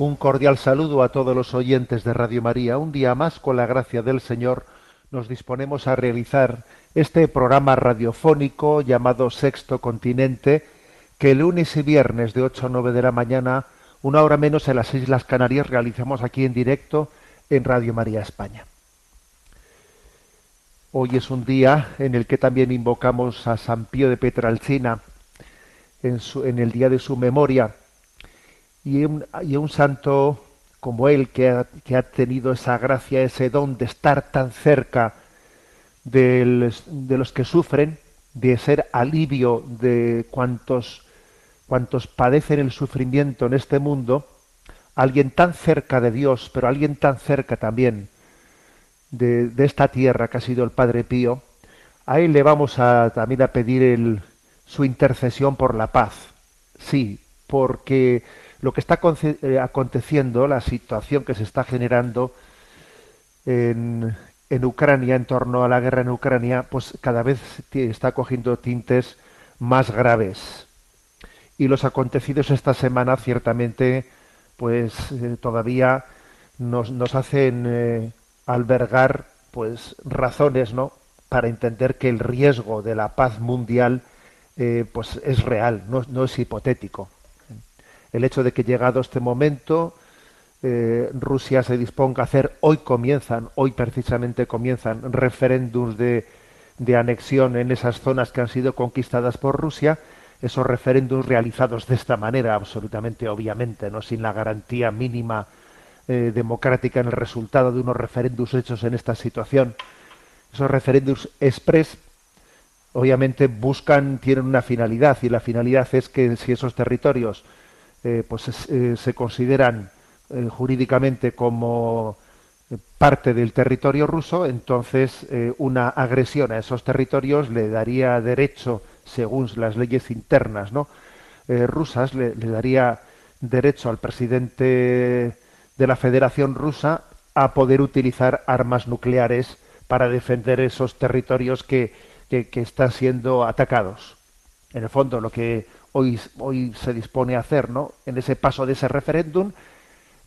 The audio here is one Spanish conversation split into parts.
Un cordial saludo a todos los oyentes de Radio María. Un día más, con la gracia del Señor, nos disponemos a realizar este programa radiofónico llamado Sexto Continente, que lunes y viernes de 8 a 9 de la mañana, una hora menos en las Islas Canarias, realizamos aquí en directo en Radio María España. Hoy es un día en el que también invocamos a San Pío de Petralcina en, en el día de su memoria y un, y un santo como él que ha, que ha tenido esa gracia, ese don de estar tan cerca del- de los que sufren, de ser alivio de cuantos, cuantos padecen el sufrimiento en este mundo, alguien tan cerca de Dios, pero alguien tan cerca también de, de esta tierra que ha sido el Padre Pío, a él le vamos a, también a pedir el- su intercesión por la paz. Sí, porque lo que está eh, aconteciendo, la situación que se está generando en, Ucrania, en torno a la guerra en Ucrania, pues cada vez está cogiendo tintes más graves. Y los acontecidos esta semana ciertamente, pues eh, todavía nos, nos hacen eh, albergar pues razones, ¿no? Para entender que el riesgo de la paz mundial pues es real, no, no es hipotético el hecho de que llegado este momento eh, Rusia se disponga a hacer, hoy comienzan, hoy precisamente comienzan referéndums de, de anexión en esas zonas que han sido conquistadas por Rusia, esos referéndums realizados de esta manera, absolutamente obviamente, no sin la garantía mínima eh, democrática en el resultado de unos referéndums hechos en esta situación. Esos referéndums express obviamente buscan, tienen una finalidad, y la finalidad es que si esos territorios eh, pues es- eh, se consideran eh, jurídicamente como parte del territorio ruso, entonces una agresión a esos territorios le daría derecho, según las leyes internas ¿no? rusas, le, daría derecho al presidente de la Federación Rusa a poder utilizar armas nucleares para defender esos territorios que- que están siendo atacados. En el fondo, lo que hoy, hoy se dispone a hacer, ¿no? En ese paso de ese referéndum,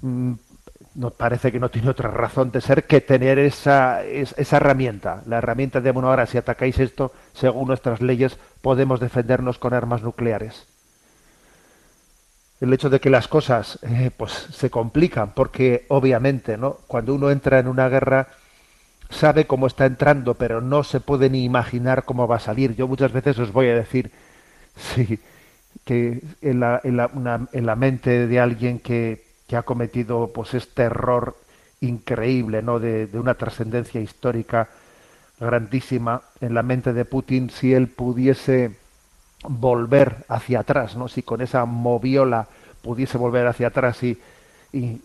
mm, nos parece que no tiene otra razón de ser que tener esa, es- esa herramienta. La herramienta de, bueno, ahora si atacáis esto, según nuestras leyes, podemos defendernos con armas nucleares. El hecho de que las cosas eh, pues se complican, porque obviamente, ¿no? Cuando uno entra en una guerra, sabe cómo está entrando, pero no se puede ni imaginar cómo va a salir. Yo muchas veces os voy a decir, sí, que en la, en la, en la mente de alguien que, que ha cometido pues este error increíble, ¿no? De, de una trascendencia histórica grandísima, en la mente de Putin, si él pudiese volver hacia atrás, ¿no? Si con esa moviola pudiese volver hacia atrás y, y,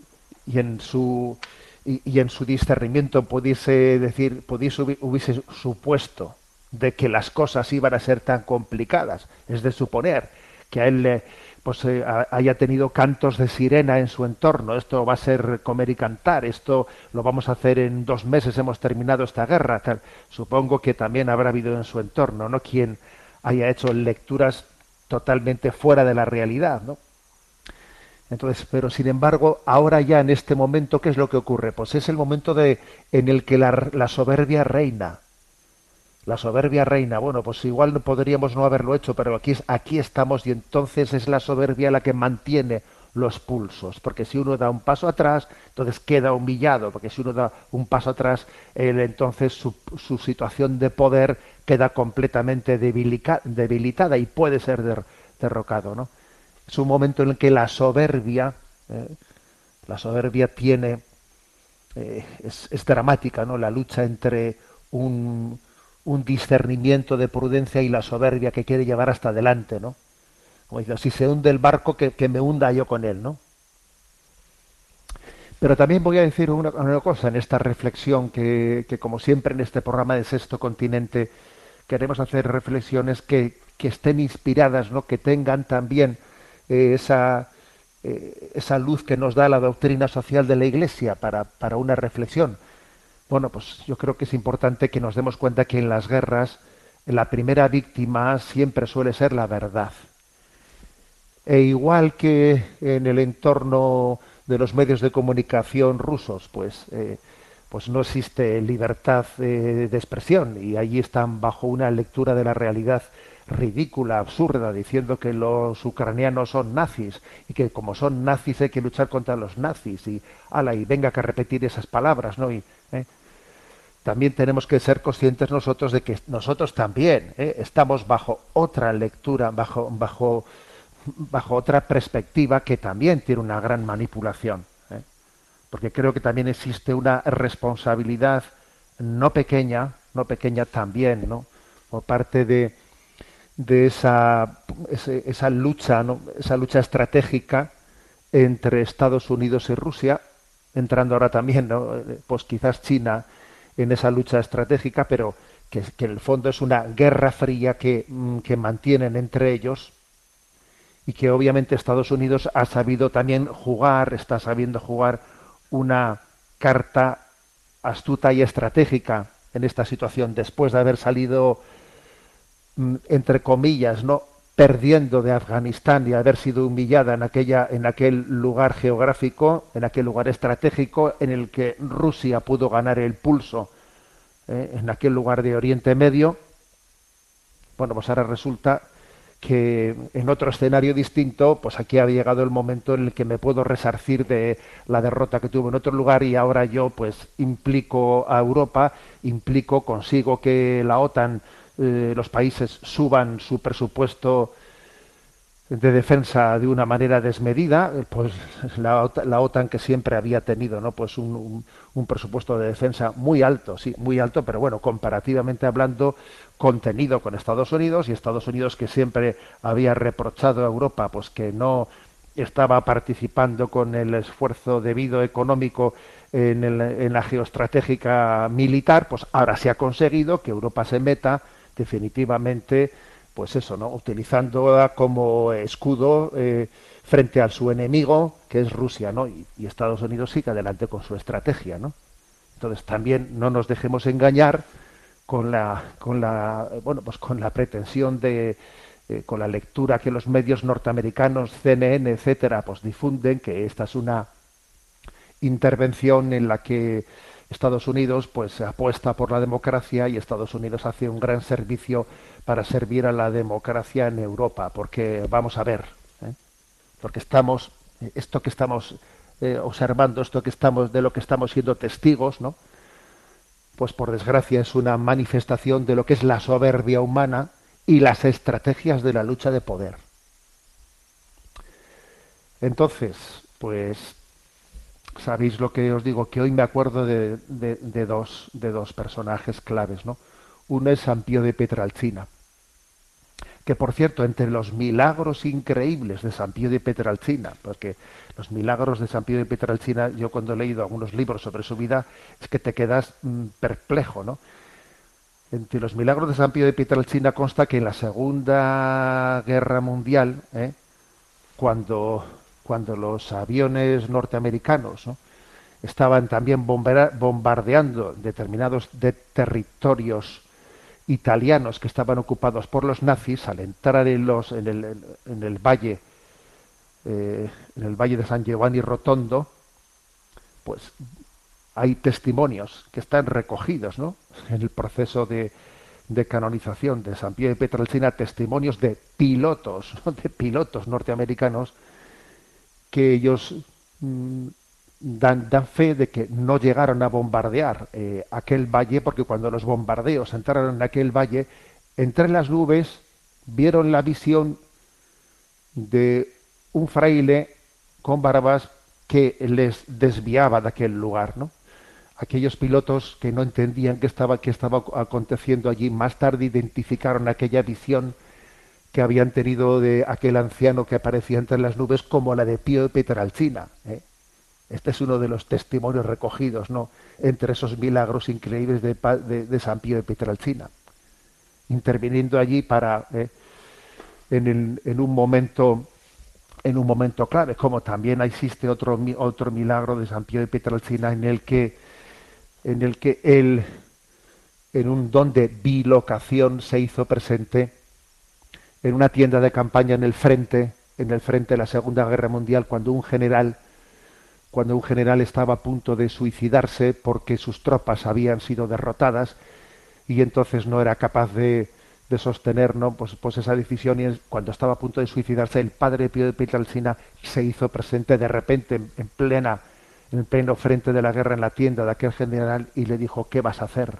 y en su y, y en su discernimiento pudiese decir, pudiese hubi- hubiese supuesto de que las cosas iban a ser tan complicadas, es de suponer que a él le, pues eh, haya tenido cantos de sirena en su entorno, esto va a ser comer y cantar, esto lo vamos a hacer en dos meses, hemos terminado esta guerra, tal. Supongo que también habrá habido en su entorno, ¿no? Quien haya hecho lecturas totalmente fuera de la realidad, ¿no? Entonces, pero sin embargo, ahora ya en este momento, ¿qué es lo que ocurre? Pues es el momento de, en el que la soberbia reina. La soberbia reina. Bueno, pues igual podríamos no haberlo hecho, pero aquí, aquí estamos y entonces es la soberbia la que mantiene los pulsos. Porque si uno da un paso atrás, entonces queda humillado. Porque si uno da un paso atrás, entonces su, su situación de poder queda completamente debilitada y puede ser der- derrocado, ¿no? Es un momento en el que la soberbia, eh, la soberbia tiene, eh, es, es dramática, ¿no? La lucha entre un, un discernimiento de prudencia y la soberbia que quiere llevar hasta adelante, ¿no? Como dice, si se hunde el barco, que, que me hunda yo con él, ¿no? Pero también voy a decir una, una cosa en esta reflexión que, que, como siempre en este programa de Sexto Continente, queremos hacer reflexiones que, que estén inspiradas, ¿no? que tengan también eh, esa, eh, esa luz que nos da la doctrina social de la Iglesia para, para una reflexión. Bueno, pues yo creo que es importante que nos demos cuenta que en las guerras la primera víctima siempre suele ser la verdad. E igual que en el entorno de los medios de comunicación rusos, pues, eh, pues no existe libertad de expresión y allí están bajo una lectura de la realidad ridícula, absurda, diciendo que los ucranianos son nazis y que como son nazis hay que luchar contra los nazis y ala y venga que repetir esas palabras, ¿no? ¿eh? También tenemos que ser conscientes nosotros de que nosotros también ¿eh? estamos bajo otra lectura, bajo, bajo bajo otra perspectiva que también tiene una gran manipulación. ¿eh? Porque creo que también existe una responsabilidad no pequeña, no pequeña también, ¿no? Por parte de, de esa, esa lucha, ¿no? esa lucha estratégica entre Estados Unidos y Rusia, entrando ahora también, ¿no? pues quizás China en esa lucha estratégica, pero que, en el fondo es una guerra fría que, que mantienen entre ellos y que obviamente Estados Unidos ha sabido también jugar, está sabiendo jugar una carta astuta y estratégica en esta situación después de haber salido entre comillas, no perdiendo de Afganistán y haber sido humillada en aquella en aquel lugar geográfico, en aquel lugar estratégico en el que Rusia pudo ganar el pulso, eh, en aquel lugar de Oriente Medio. Bueno, pues ahora resulta que en otro escenario distinto, pues aquí ha llegado el momento en el que me puedo resarcir de la derrota que tuve en otro lugar y ahora yo pues implico a Europa, implico, consigo que la OTAN, eh, los países suban su presupuesto de defensa de una manera desmedida, pues la, la OTAN que siempre había tenido, ¿no? Pues un, un, un, presupuesto de defensa muy alto, sí, muy alto, pero bueno, comparativamente hablando, contenido con Estados Unidos y Estados Unidos que siempre había reprochado a Europa, pues que no estaba participando con el esfuerzo debido económico en, el, en la geoestratégica militar, pues ahora se ha conseguido que Europa se meta definitivamente pues eso, ¿no? Utilizándola como escudo eh, frente a su enemigo, que es Rusia, ¿no? Y, Estados Unidos sigue adelante con su estrategia, ¿no? Entonces también no nos dejemos engañar con la, con la, bueno, pues con la pretensión de, eh, con la lectura que los medios norteamericanos, CNN, etcétera, pues difunden que esta es una intervención en la que Estados Unidos pues apuesta por la democracia y Estados Unidos hace un gran servicio para servir a la democracia en Europa, porque vamos a ver, ¿eh? porque estamos, esto que estamos eh, observando, esto que estamos, de lo que estamos siendo testigos, ¿no? Pues por desgracia es una manifestación de lo que es la soberbia humana y las estrategias de la lucha de poder. Entonces, pues sabéis lo que os digo, que hoy me acuerdo de, dos, de dos personajes claves, ¿no? Uno es San Pío de Petralcina que por cierto, entre los milagros increíbles de San Pío de Petralcina, porque los milagros de San Pío de Petralcina, yo cuando he leído algunos libros sobre su vida, es que te quedas mmm, perplejo, ¿no? Entre los milagros de San Pío de Petralcina consta que en la Segunda Guerra Mundial, ¿eh? cuando, cuando los aviones norteamericanos ¿no? estaban también bombardeando determinados de territorios italianos que estaban ocupados por los nazis al entrar en los en el, en el valle eh, en el valle de San Giovanni Rotondo pues hay testimonios que están recogidos en el proceso de, canonización de San Pío de Petralcina testimonios de pilotos de pilotos norteamericanos que ellos mmm, dan, dan, fe de que no llegaron a bombardear eh, aquel valle, porque cuando los bombardeos entraron en aquel valle, entre las nubes vieron la visión de un fraile con barbas que les desviaba de aquel lugar, ¿no? Aquellos pilotos que no entendían qué estaba, qué estaba aconteciendo allí, más tarde identificaron aquella visión que habían tenido de aquel anciano que aparecía entre las nubes como la de Pío de Petralcina. ¿eh? Este es uno de los testimonios recogidos, ¿no? Entre esos milagros increíbles de, San Pío de Petralcina, interviniendo allí para, ¿eh? en un momento en un momento clave, como también existe otro, otro milagro de San Pío de Petralcina en el que, en el que él, en un don de bilocación, se hizo presente en una tienda de campaña en el frente, en el frente de la Segunda Guerra Mundial, cuando un general, cuando un general estaba a punto de suicidarse porque sus tropas habían sido derrotadas y entonces no era capaz de, sostener ¿no? pues, pues esa decisión y cuando estaba a punto de suicidarse el padre Pío de Pietrelcina se hizo presente de repente en, en, plena en pleno frente de la guerra en la tienda de aquel general y le dijo ¿qué vas a hacer?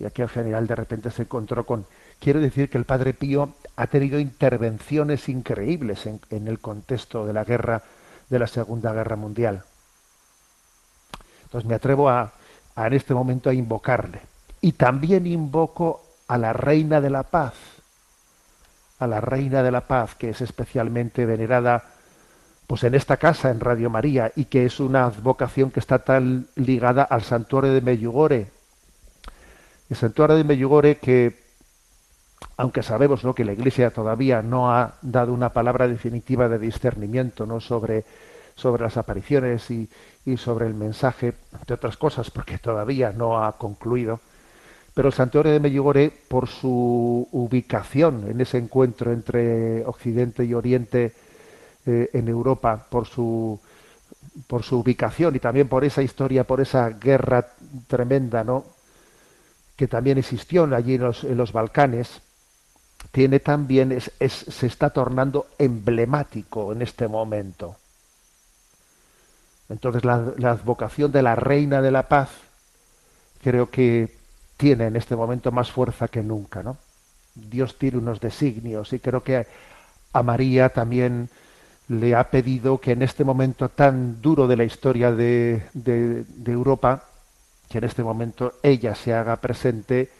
y aquel general de repente se encontró con quiero decir que el padre Pío ha tenido intervenciones increíbles en, el contexto de la guerra de la Segunda Guerra Mundial entonces me atrevo a, en este momento a invocarle y también invoco a la Reina de la Paz, a la Reina de la Paz, que es especialmente venerada pues en esta casa, en Radio María, y que es una vocación que está tan ligada al santuario de Meyugore. El santuario de Meyugore que, aunque sabemos ¿no? que la Iglesia todavía no ha dado una palabra definitiva de discernimiento ¿no? sobre, sobre las apariciones y, sobre el mensaje, entre otras cosas, porque todavía no ha concluido, pero el santuario de Medjugorje, por su ubicación en ese encuentro entre Occidente y Oriente eh, en Europa, por su, por su ubicación y también por esa historia, por esa guerra tremenda, ¿no? que también existió allí en los, en los Balcanes, tiene también, es, es, se está tornando emblemático en este momento. Entonces la, la advocación de la Reina de la Paz creo que tiene en este momento más fuerza que nunca, ¿no? Dios tiene unos designios y creo que a María también le ha pedido que en este momento tan duro de la historia de, de, de Europa, que en este momento ella se haga presente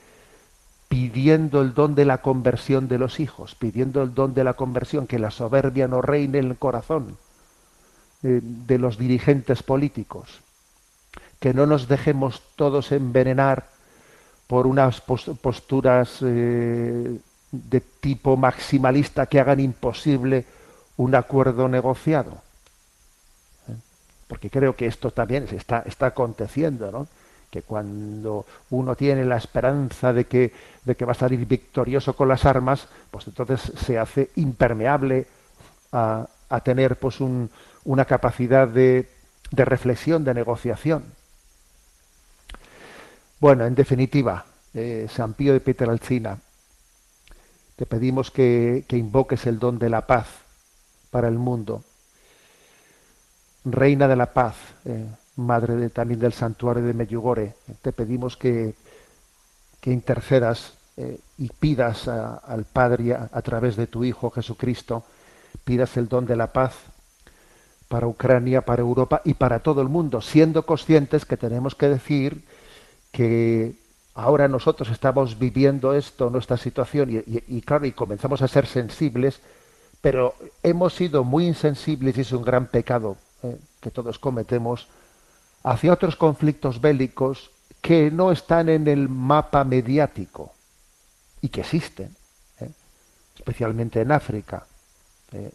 pidiendo el don de la conversión de los hijos, pidiendo el don de la conversión, que la soberbia no reine en el corazón eh, de los dirigentes políticos, que no nos dejemos todos envenenar por unas posturas eh, de tipo maximalista que hagan imposible un acuerdo negociado. ¿Eh? Porque creo que esto también está, está aconteciendo, ¿no? Que cuando uno tiene la esperanza de que, de que va a salir victorioso con las armas, pues entonces se hace impermeable a, a tener pues un, una capacidad de, de reflexión, de negociación. Bueno, en definitiva, eh, San Pío de Pietralcina, te pedimos que, que, invoques el don de la paz para el mundo. Reina de la paz, eh, madre de, también del santuario de Meyugore, te pedimos que, que intercedas eh, y pidas al Padre a, través de tu Hijo Jesucristo, pidas el don de la paz para Ucrania, para Europa y para todo el mundo, siendo conscientes que tenemos que decir que ahora nosotros estamos viviendo esto, nuestra situación, y, claro, y comenzamos a ser sensibles, pero hemos sido muy insensibles y es un gran pecado eh, que todos cometemos hacia otros conflictos bélicos que no están en el mapa mediático y que existen, eh, especialmente en África, eh,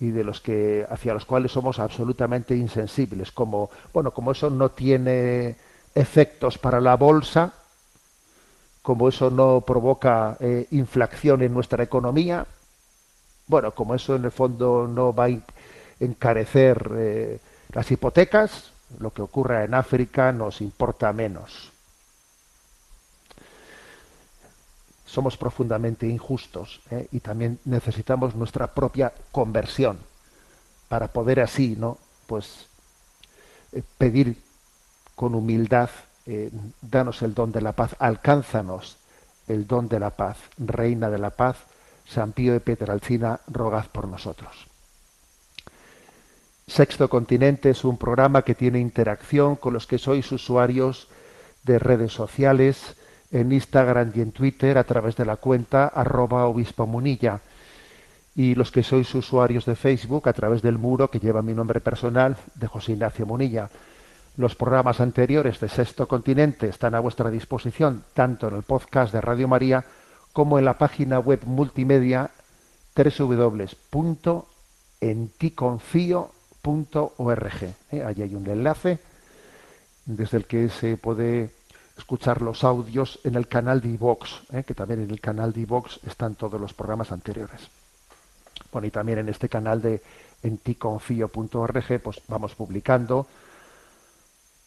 y de los que hacia los cuales somos absolutamente insensibles, como bueno, como eso no tiene efectos para la bolsa, como eso no provoca eh, inflación en nuestra economía, bueno, como eso en el fondo no va a encarecer las hipotecas, lo que ocurra en África nos importa menos. Somos profundamente injustos eh, y también necesitamos nuestra propia conversión para poder así, ¿no? Pues eh, pedir con humildad, eh, danos el don de la paz, alcánzanos el don de la paz, Reina de la paz, San Pío de Pietralcina, rogad por nosotros. Sexto Continente es un programa que tiene interacción con los que sois usuarios de redes sociales, en Instagram y en Twitter a través de la cuenta arroba obispo munilla y los que sois usuarios de Facebook a través del muro que lleva mi nombre personal de José Ignacio Munilla. Los programas anteriores de Sexto Continente están a vuestra disposición tanto en el podcast de Radio María como en la página web multimedia www.enticonfio.org. ¿Eh? Allí hay un enlace desde el que se puede escuchar los audios en el canal de iVox, ¿eh? que también en el canal de iVox están todos los programas anteriores. Bueno, y también en este canal de enticonfio.org pues vamos publicando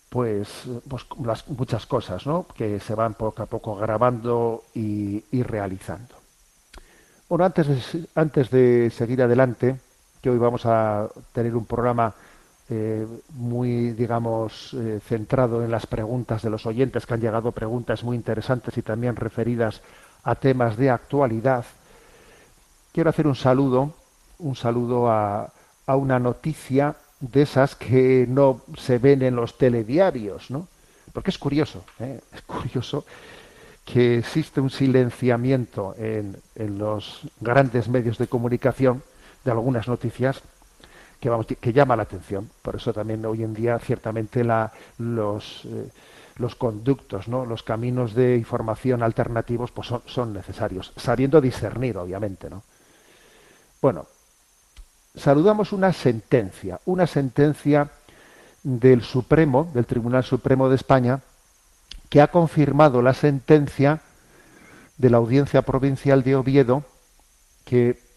pues, pues muchas cosas ¿no? que se van poco a poco grabando y, y realizando. Bueno, antes antes de seguir adelante, que hoy vamos a tener un programa eh, muy, digamos, eh, centrado en las preguntas de los oyentes, que han llegado preguntas muy interesantes y también referidas a temas de actualidad. Quiero hacer un saludo, un saludo a, una noticia de esas que no se ven en los telediarios, ¿no? Porque es curioso, ¿eh? es curioso que existe un silenciamiento en, en los grandes medios de comunicación de algunas noticias que, vamos, que llama la atención. Por eso también hoy en día ciertamente la, los, eh, los conductos, ¿no? los caminos de información alternativos pues son, son necesarios, sabiendo discernir, obviamente. ¿no? Bueno, saludamos una sentencia, una sentencia del Supremo, del Tribunal Supremo de España, que ha confirmado la sentencia de la Audiencia Provincial de Oviedo que,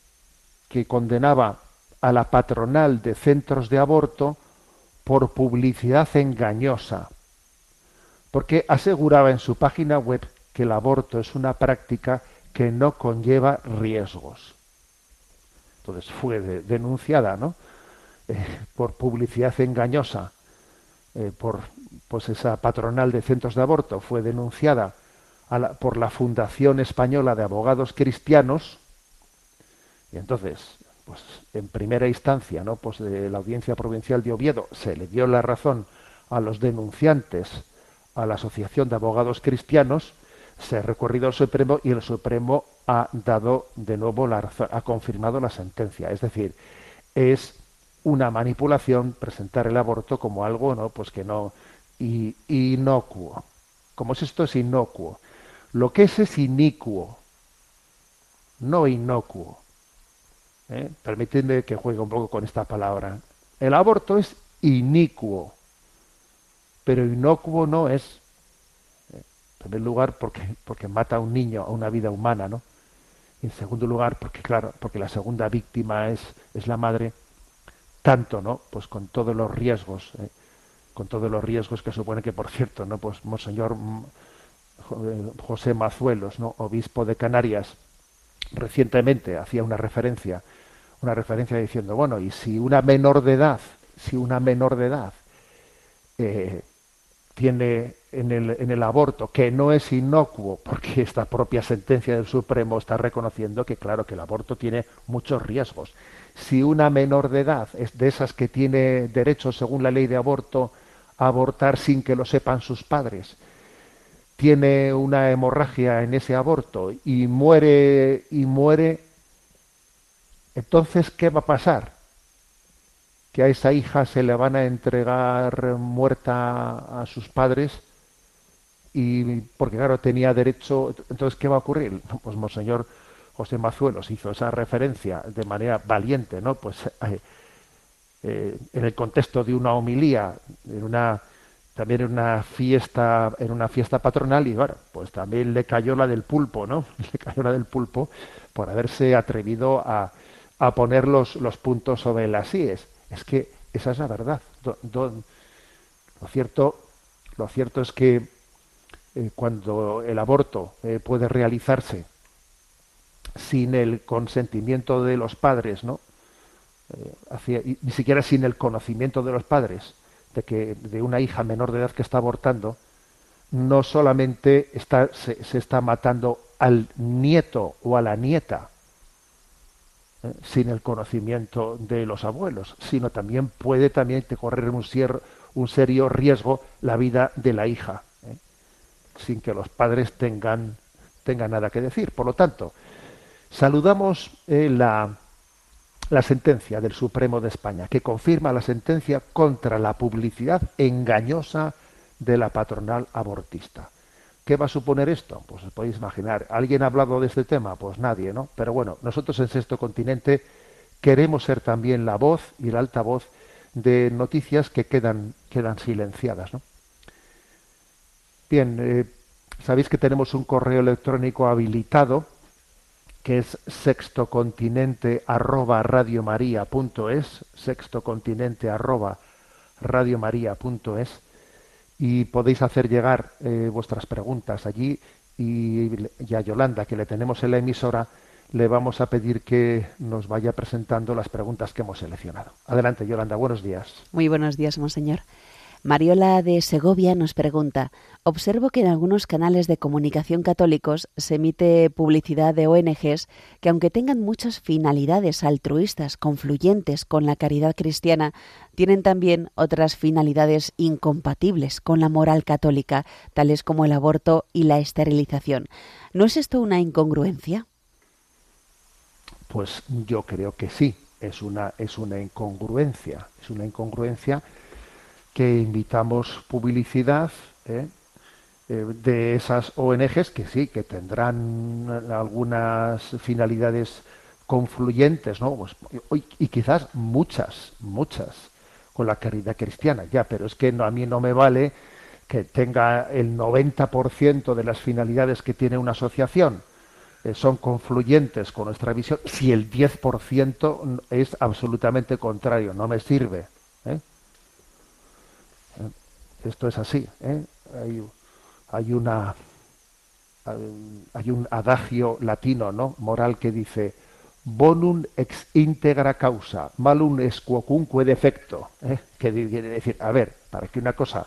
que condenaba a la patronal de centros de aborto por publicidad engañosa, porque aseguraba en su página web que el aborto es una práctica que no conlleva riesgos. Entonces fue de, denunciada, ¿no? Eh, por publicidad engañosa, eh, por pues esa patronal de centros de aborto fue denunciada por la Fundación Española de Abogados Cristianos y entonces pues en primera instancia, ¿no? Pues de la Audiencia Provincial de Oviedo se le dio la razón a los denunciantes a la Asociación de Abogados Cristianos, se ha recorrido al Supremo y el Supremo ha dado de nuevo la razón, ha confirmado la sentencia. Es decir, es una manipulación presentar el aborto como algo, ¿no? Pues que no inocuo. Como es esto es inocuo. Lo que es es inicuo, no inocuo. ¿Eh? permitidme que juegue un poco con esta palabra. El aborto es inicuo, pero inocuo no es. ¿eh? En primer lugar, porque, porque mata a un niño, a una vida humana, ¿no? Y en segundo lugar, porque claro, porque la segunda víctima es, es la madre, tanto, ¿no? Pues con todos los riesgos, ¿eh? con todos los riesgos que supone que, por cierto, ¿no? Pues Monseñor mm, José Mazuelos, ¿no? Obispo de Canarias, recientemente hacía una referencia una referencia diciendo, bueno, y si una menor de edad, si una menor de edad eh, tiene en el, en el aborto, que no es inocuo, porque esta propia sentencia del Supremo está reconociendo que, claro, que el aborto tiene muchos riesgos. Si una menor de edad es de esas que tiene derecho, según la ley de aborto, a abortar sin que lo sepan sus padres, tiene una hemorragia en ese aborto y muere y muere entonces, ¿qué va a pasar? Que a esa hija se le van a entregar muerta a sus padres y porque claro tenía derecho entonces qué va a ocurrir pues monseñor José Mazuelos hizo esa referencia de manera valiente no pues eh, eh, en el contexto de una homilía en una también en una fiesta en una fiesta patronal y bueno pues también le cayó la del pulpo no le cayó la del pulpo por haberse atrevido a a poner los, los puntos sobre las IES. Es que esa es la verdad. lo, cierto, lo cierto es que eh, cuando el aborto eh, puede realizarse sin el consentimiento de los padres, ¿no? Eh, ni siquiera sin el conocimiento de los padres de que de una hija menor de edad que está abortando, no solamente está, se, se está matando al nieto o a la nieta, sin el conocimiento de los abuelos, sino también puede también correr un, un serio riesgo la vida de la hija, ¿eh? sin que los padres tengan, tengan nada que decir. Por lo tanto, saludamos eh, la, la sentencia del Supremo de España, que confirma la sentencia contra la publicidad engañosa de la patronal abortista. ¿Qué va a suponer esto? Pues os podéis imaginar. ¿Alguien ha hablado de este tema? Pues nadie, ¿no? Pero bueno, nosotros en Sexto Continente queremos ser también la voz y la altavoz de noticias que quedan, quedan silenciadas, ¿no? Bien, eh, sabéis que tenemos un correo electrónico habilitado que es sextocontinente arroba sextocontinente arroba y podéis hacer llegar eh, vuestras preguntas allí y, y, a Yolanda, que le tenemos en la emisora, le vamos a pedir que nos vaya presentando las preguntas que hemos seleccionado. Adelante, Yolanda, buenos días. Muy buenos días, monseñor. Mariola de Segovia nos pregunta, observo que en algunos canales de comunicación católicos se emite publicidad de ONGs que aunque tengan muchas finalidades altruistas confluyentes con la caridad cristiana, tienen también otras finalidades incompatibles con la moral católica, tales como el aborto y la esterilización. ¿No es esto una incongruencia? Pues yo creo que sí, es una, es una incongruencia, es una incongruencia que invitamos publicidad ¿eh? Eh, de esas ONGs que sí, que tendrán algunas finalidades confluyentes, ¿no? Pues, y, quizás muchas, muchas con la caridad cristiana, ya, pero es que no, a mí no me vale que tenga el 90% de las finalidades que tiene una asociación eh, son confluyentes con nuestra visión, si el 10% es absolutamente contrario, no me sirve. ¿eh? Esto es así. ¿eh? Hay, hay, una hay un adagio latino, ¿no? Moral que dice bonum ex integra causa, malum es quocunque defecto. ¿eh? Que quiere decir, a ver, para que una cosa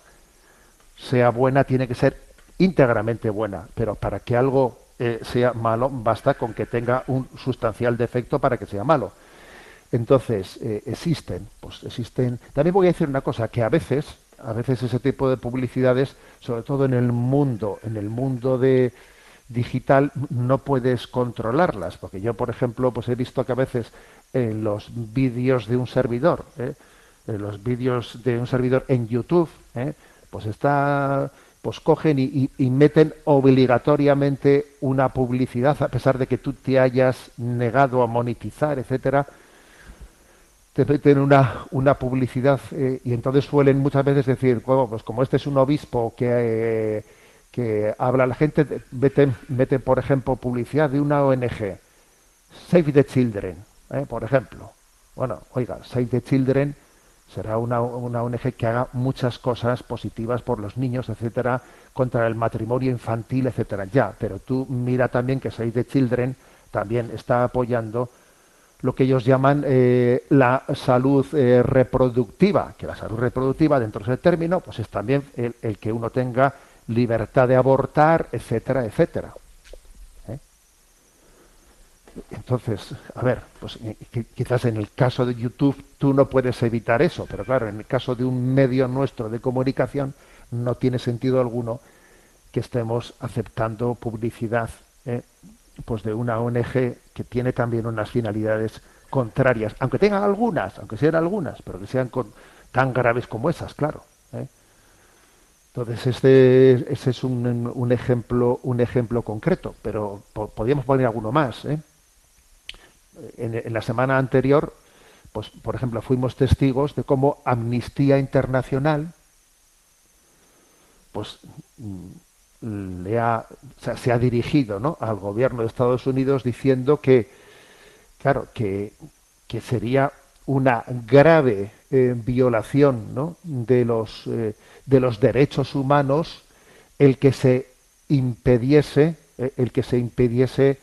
sea buena tiene que ser íntegramente buena, pero para que algo eh, sea malo basta con que tenga un sustancial defecto para que sea malo. Entonces, eh, existen, pues existen. También voy a decir una cosa, que a veces, a veces ese tipo de publicidades, sobre todo en el mundo, en el mundo de digital, no puedes controlarlas, porque yo, por ejemplo, pues he visto que a veces en los vídeos de un servidor, ¿eh? en los vídeos de un servidor en YouTube, ¿eh? pues está pues cogen y, y, meten obligatoriamente una publicidad, a pesar de que tú te hayas negado a monetizar, etcétera, te meten una, una publicidad eh, y entonces suelen muchas veces decir, bueno, pues como este es un obispo que, eh, que habla la gente, meten, meten, por ejemplo, publicidad de una ONG, Save the Children, ¿eh? por ejemplo. Bueno, oiga, Save the Children será una, una ONG que haga muchas cosas positivas por los niños, etcétera, contra el matrimonio infantil, etcétera. Ya, pero tú mira también que Save the Children también está apoyando lo que ellos llaman eh, la salud eh, reproductiva, que la salud reproductiva dentro de ese término, pues es también el, que uno tenga libertad de abortar, etcétera, etcétera. ¿Eh? Entonces, a ver, pues quizás en el caso de YouTube tú no puedes evitar eso, pero claro, en el caso de un medio nuestro de comunicación no tiene sentido alguno que estemos aceptando publicidad. Pues de una ONG que tiene también unas finalidades contrarias, aunque tengan algunas, aunque sean algunas, pero que sean tan graves como esas, claro. ¿eh? Entonces este, es un, ejemplo, un ejemplo concreto, pero po podríamos poner alguno más. ¿eh? En, en, la semana anterior, pues por ejemplo, fuimos testigos de cómo Amnistía Internacional, pues le ha, se ha dirigido ¿no? al gobierno de Estados Unidos diciendo que, claro, que, que sería una grave eh, violación ¿no? de, los, eh, de los derechos humanos el que se impediese, eh, el que se impidiese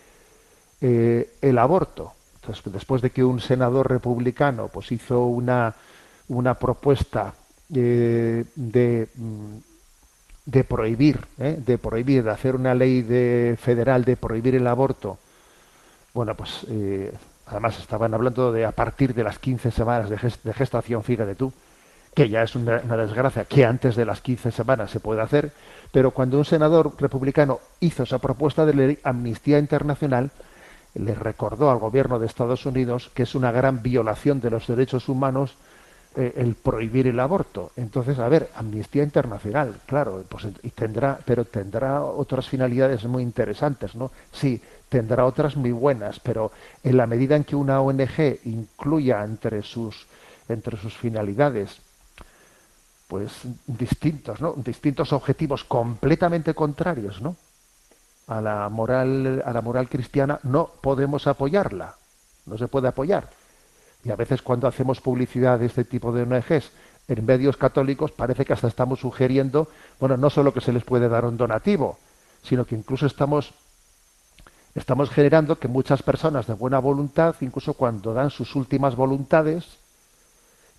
el aborto. Entonces, después de que un senador republicano pues, hizo una, una propuesta de mm, de prohibir, ¿eh? de prohibir, de hacer una ley de, federal de prohibir el aborto, bueno, pues eh, Además, estaban hablando de a partir de las 15 semanas de, gest- de gestación, fíjate tú, que ya es una, una desgracia que antes de las 15 semanas se puede hacer, pero cuando un senador republicano hizo esa propuesta de ley Amnistía Internacional, le recordó al gobierno de Estados Unidos que es una gran violación de los derechos humanos eh, el prohibir el aborto. Entonces, a ver, Amnistía Internacional, claro, pues y tendrá, pero tendrá otras finalidades muy interesantes, ¿no? Sí, tendrá otras muy buenas, pero en la medida en que una ONG incluya entre sus entre sus finalidades pues distintos, ¿no? Distintos objetivos completamente contrarios, ¿no? A la moral, a la moral cristiana no podemos apoyarla, no se puede apoyar. Y a veces cuando hacemos publicidad de este tipo de ONGs en medios católicos parece que hasta estamos sugiriendo, bueno, no solo que se les puede dar un donativo, sino que incluso estamos estamos generando que muchas personas de buena voluntad, incluso cuando dan sus últimas voluntades,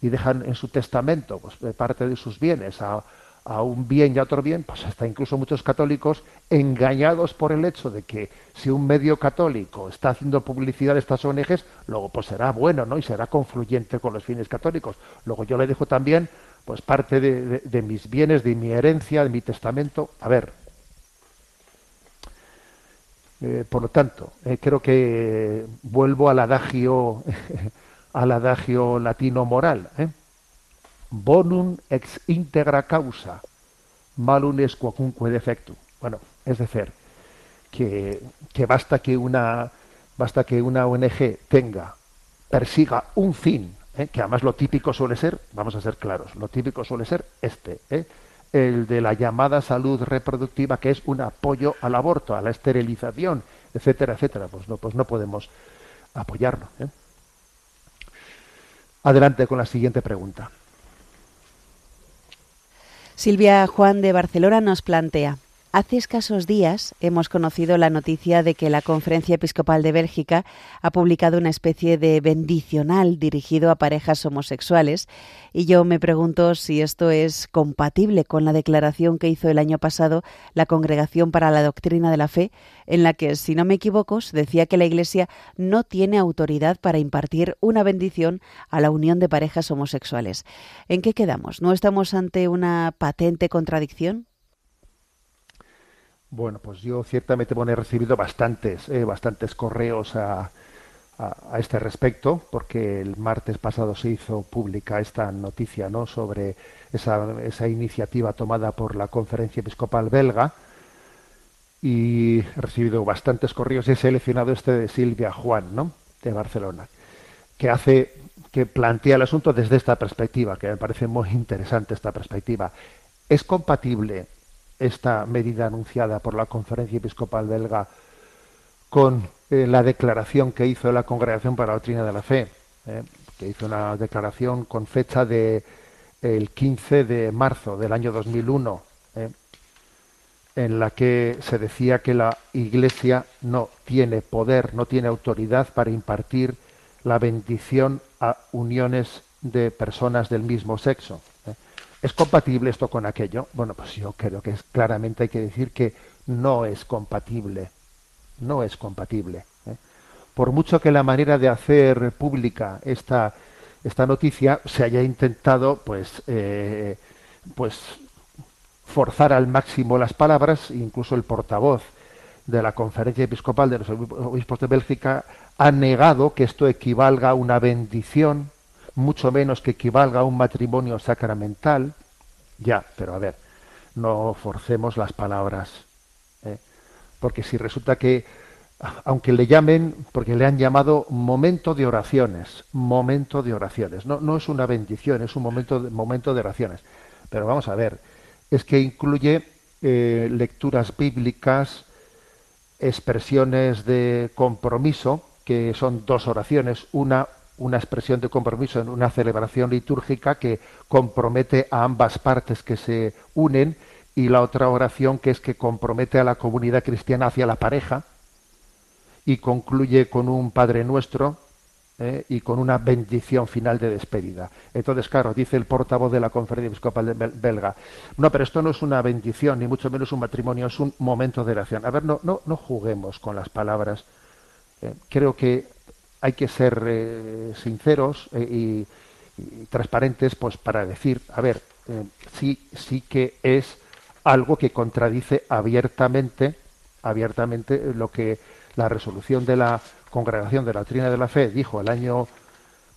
y dejan en su testamento pues, parte de sus bienes a, a un bien y a otro bien, pues hasta incluso muchos católicos engañados por el hecho de que si un medio católico está haciendo publicidad de estas ONGs, luego pues será bueno, ¿no? Y será confluyente con los fines católicos. Luego yo le dejo también pues parte de, mis bienes, de mi herencia, de mi testamento. A ver, eh, por lo tanto, eh, creo que vuelvo al adagio, al adagio latino moral. ¿eh? Bonum ex integra causa, malum es quacunque defectum. Bueno, es decir, que, que basta que una basta que una ONG tenga, persiga un fin, ¿eh? que además lo típico suele ser, vamos a ser claros, lo típico suele ser este, ¿eh? el de la llamada salud reproductiva, que es un apoyo al aborto, a la esterilización, etcétera, etcétera. Pues no, pues no podemos apoyarlo. ¿eh? Adelante con la siguiente pregunta. Silvia Juan de Barcelona nos plantea. Hace escasos días hemos conocido la noticia de que la Conferencia Episcopal de Bélgica ha publicado una especie de bendicional dirigido a parejas homosexuales y yo me pregunto si esto es compatible con la declaración que hizo el año pasado la Congregación para la Doctrina de la Fe, en la que, si no me equivoco, decía que la Iglesia no tiene autoridad para impartir una bendición a la unión de parejas homosexuales. ¿En qué quedamos? ¿No estamos ante una patente contradicción? Bueno, pues yo ciertamente he recibido bastantes, eh, bastantes correos a, a, a este respecto, porque el martes pasado se hizo pública esta noticia ¿no? sobre esa, esa iniciativa tomada por la Conferencia Episcopal Belga, y he recibido bastantes correos y he seleccionado este de Silvia Juan, ¿no? de Barcelona, que hace, que plantea el asunto desde esta perspectiva, que me parece muy interesante esta perspectiva. ¿Es compatible esta medida anunciada por la Conferencia Episcopal Belga con eh, la declaración que hizo la Congregación para la Doctrina de la Fe, eh, que hizo una declaración con fecha de el 15 de marzo del año 2001, eh, en la que se decía que la Iglesia no tiene poder, no tiene autoridad para impartir la bendición a uniones de personas del mismo sexo. ¿Es compatible esto con aquello? Bueno, pues yo creo que es, claramente hay que decir que no es compatible. No es compatible. ¿eh? Por mucho que la manera de hacer pública esta, esta noticia se haya intentado, pues, eh, pues forzar al máximo las palabras, incluso el portavoz de la Conferencia Episcopal de los Obispos de Bélgica ha negado que esto equivalga a una bendición, mucho menos que equivalga a un matrimonio sacramental. Ya, pero a ver, no forcemos las palabras. ¿eh? Porque si resulta que, aunque le llamen, porque le han llamado momento de oraciones, momento de oraciones, no, no es una bendición, es un momento de, momento de oraciones. Pero vamos a ver, es que incluye eh, lecturas bíblicas, expresiones de compromiso, que son dos oraciones, una una expresión de compromiso en una celebración litúrgica que compromete a ambas partes que se unen y la otra oración que es que compromete a la comunidad cristiana hacia la pareja y concluye con un Padre Nuestro ¿eh? y con una bendición final de despedida. Entonces, claro, dice el portavoz de la Conferencia Episcopal belga, no, pero esto no es una bendición, ni mucho menos un matrimonio, es un momento de oración. A ver, no, no, no juguemos con las palabras. Eh, creo que hay que ser eh, sinceros eh, y, transparentes, pues para decir, a ver, eh, sí, sí que es algo que contradice abiertamente, abiertamente lo que la resolución de la Congregación de la Trina de la Fe dijo el año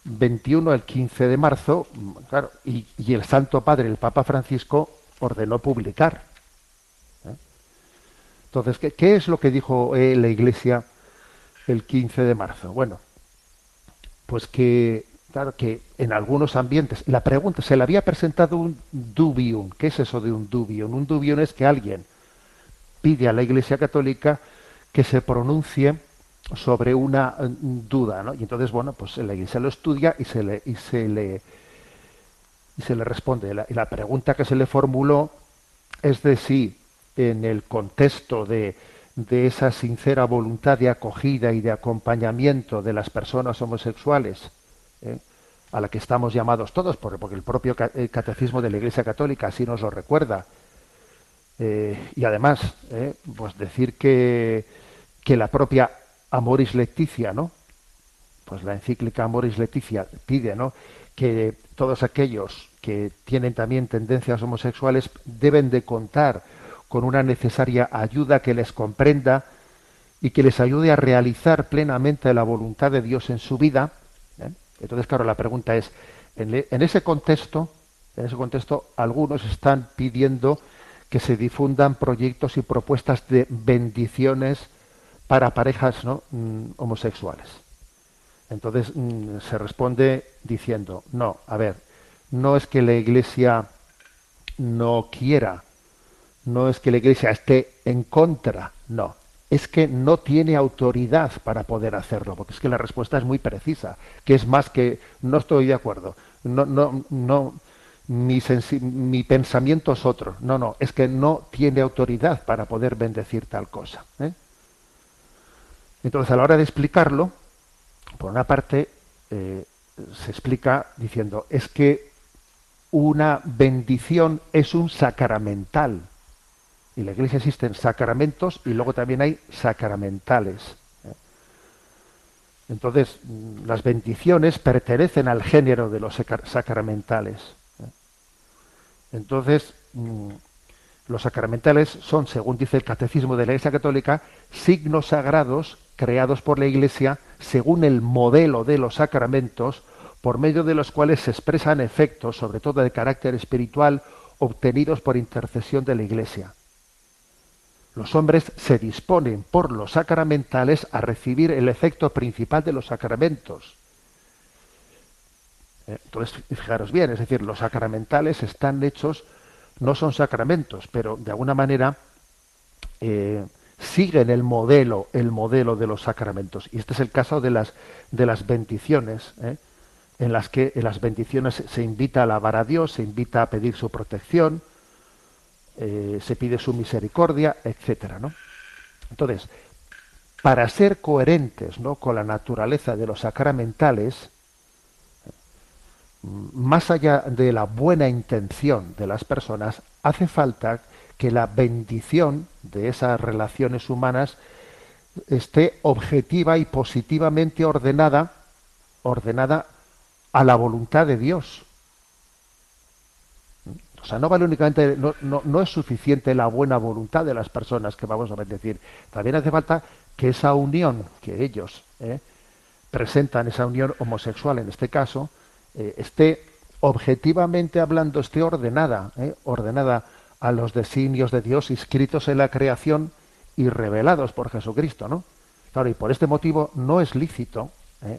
21, el 15 de marzo, claro, y, el Santo Padre, el Papa Francisco, ordenó publicar. ¿eh? Entonces, ¿qué, es lo que dijo la Iglesia el 15 de marzo? Bueno, pues que, claro, que en algunos ambientes, la pregunta, se le había presentado un dubium. ¿Qué es eso de un dubium? Un dubium es que alguien pide a la Iglesia Católica que se pronuncie sobre una eh, duda, ¿no? Y entonces, bueno, pues la Iglesia lo estudia y se le, y se le, y se le responde. La, y la pregunta que se le formuló es de si en el contexto de, de esa sincera voluntad de acogida y de acompañamiento de las personas homosexuales, ¿eh? a la que estamos llamados todos, porque, el propio eh, catecismo de la Iglesia Católica así nos lo recuerda, eh, y además, pues decir que, que la propia Amoris Leticia, ¿no? Pues la encíclica Amoris Leticia pide, ¿no? Que todos aquellos que tienen también tendencias homosexuales deben de contar con una necesaria ayuda que les comprenda y que les ayude a realizar plenamente la voluntad de Dios en su vida. ¿eh? Entonces, claro, la pregunta es, en, en ese contexto, en ese contexto, algunos están pidiendo que se difundan proyectos y propuestas de bendiciones para parejas ¿no? Mm, homosexuales. Entonces mm, se responde diciendo, no, a ver, no es que la Iglesia no quiera, no es que la Iglesia esté en contra, no, es que no tiene autoridad para poder hacerlo, porque es que la respuesta es muy precisa, que es más que no estoy de acuerdo, no, no, no, mi, mi pensamiento es otro, no, no, es que no tiene autoridad para poder bendecir tal cosa. ¿eh? Entonces, a la hora de explicarlo, por una parte, eh, se explica diciendo, es que una bendición es un sacramental. Y la iglesia existen sacramentos y luego también hay sacramentales. ¿eh? Entonces, mm, las bendiciones pertenecen al género de los sacramentales. ¿eh? Entonces, mm, los sacramentales son, según dice el Catecismo de la Iglesia Católica, signos sagrados creados por la Iglesia según el modelo de los sacramentos, por medio de los cuales se expresan efectos, sobre todo de carácter espiritual, obtenidos por intercesión de la Iglesia. Los hombres se disponen por los sacramentales a recibir el efecto principal de los sacramentos. Eh, Entonces, fijaros bien, es decir, los sacramentales están hechos, no son sacramentos, pero de alguna manera eh, siguen el modelo, el modelo de los sacramentos. Y este es el caso de las, de las bendiciones, ¿eh? en las que en las bendiciones se invita a alabar a Dios, se invita a pedir su protección, eh, se pide su misericordia, etcétera, ¿no? Entonces, para ser coherentes ¿no? con la naturaleza de los sacramentales, más allá de la buena intención de las personas, hace falta que la bendición de esas relaciones humanas esté objetiva y positivamente ordenada, ordenada a la voluntad de Dios. O sea, no vale únicamente, no, no, no es suficiente la buena voluntad de las personas que vamos a bendecir. También hace falta que esa unión que ellos eh, presentan, esa unión homosexual en este caso, eh, esté objetivamente hablando, esté ordenada, eh, ordenada a los designios de Dios inscritos en la creación y revelados por Jesucristo, ¿no? Claro, y por este motivo no es lícito,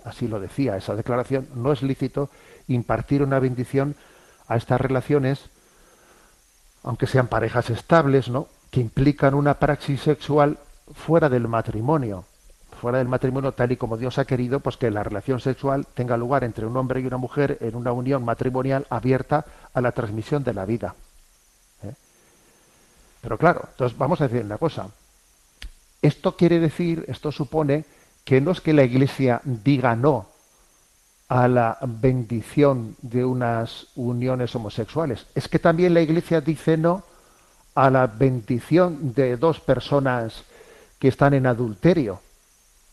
así lo decía esa declaración, no es lícito impartir una bendición a estas relaciones, aunque sean parejas estables, ¿no? Que implican una praxis sexual fuera del matrimonio, fuera del matrimonio tal y como Dios ha querido, pues que la relación sexual tenga lugar entre un hombre y una mujer en una unión matrimonial abierta a la transmisión de la vida. ¿eh? Pero claro, entonces vamos a decir una cosa. Esto quiere decir, esto supone que no es que la Iglesia diga no a la bendición de unas uniones homosexuales, es que también la Iglesia dice no a la bendición de dos personas que están en adulterio.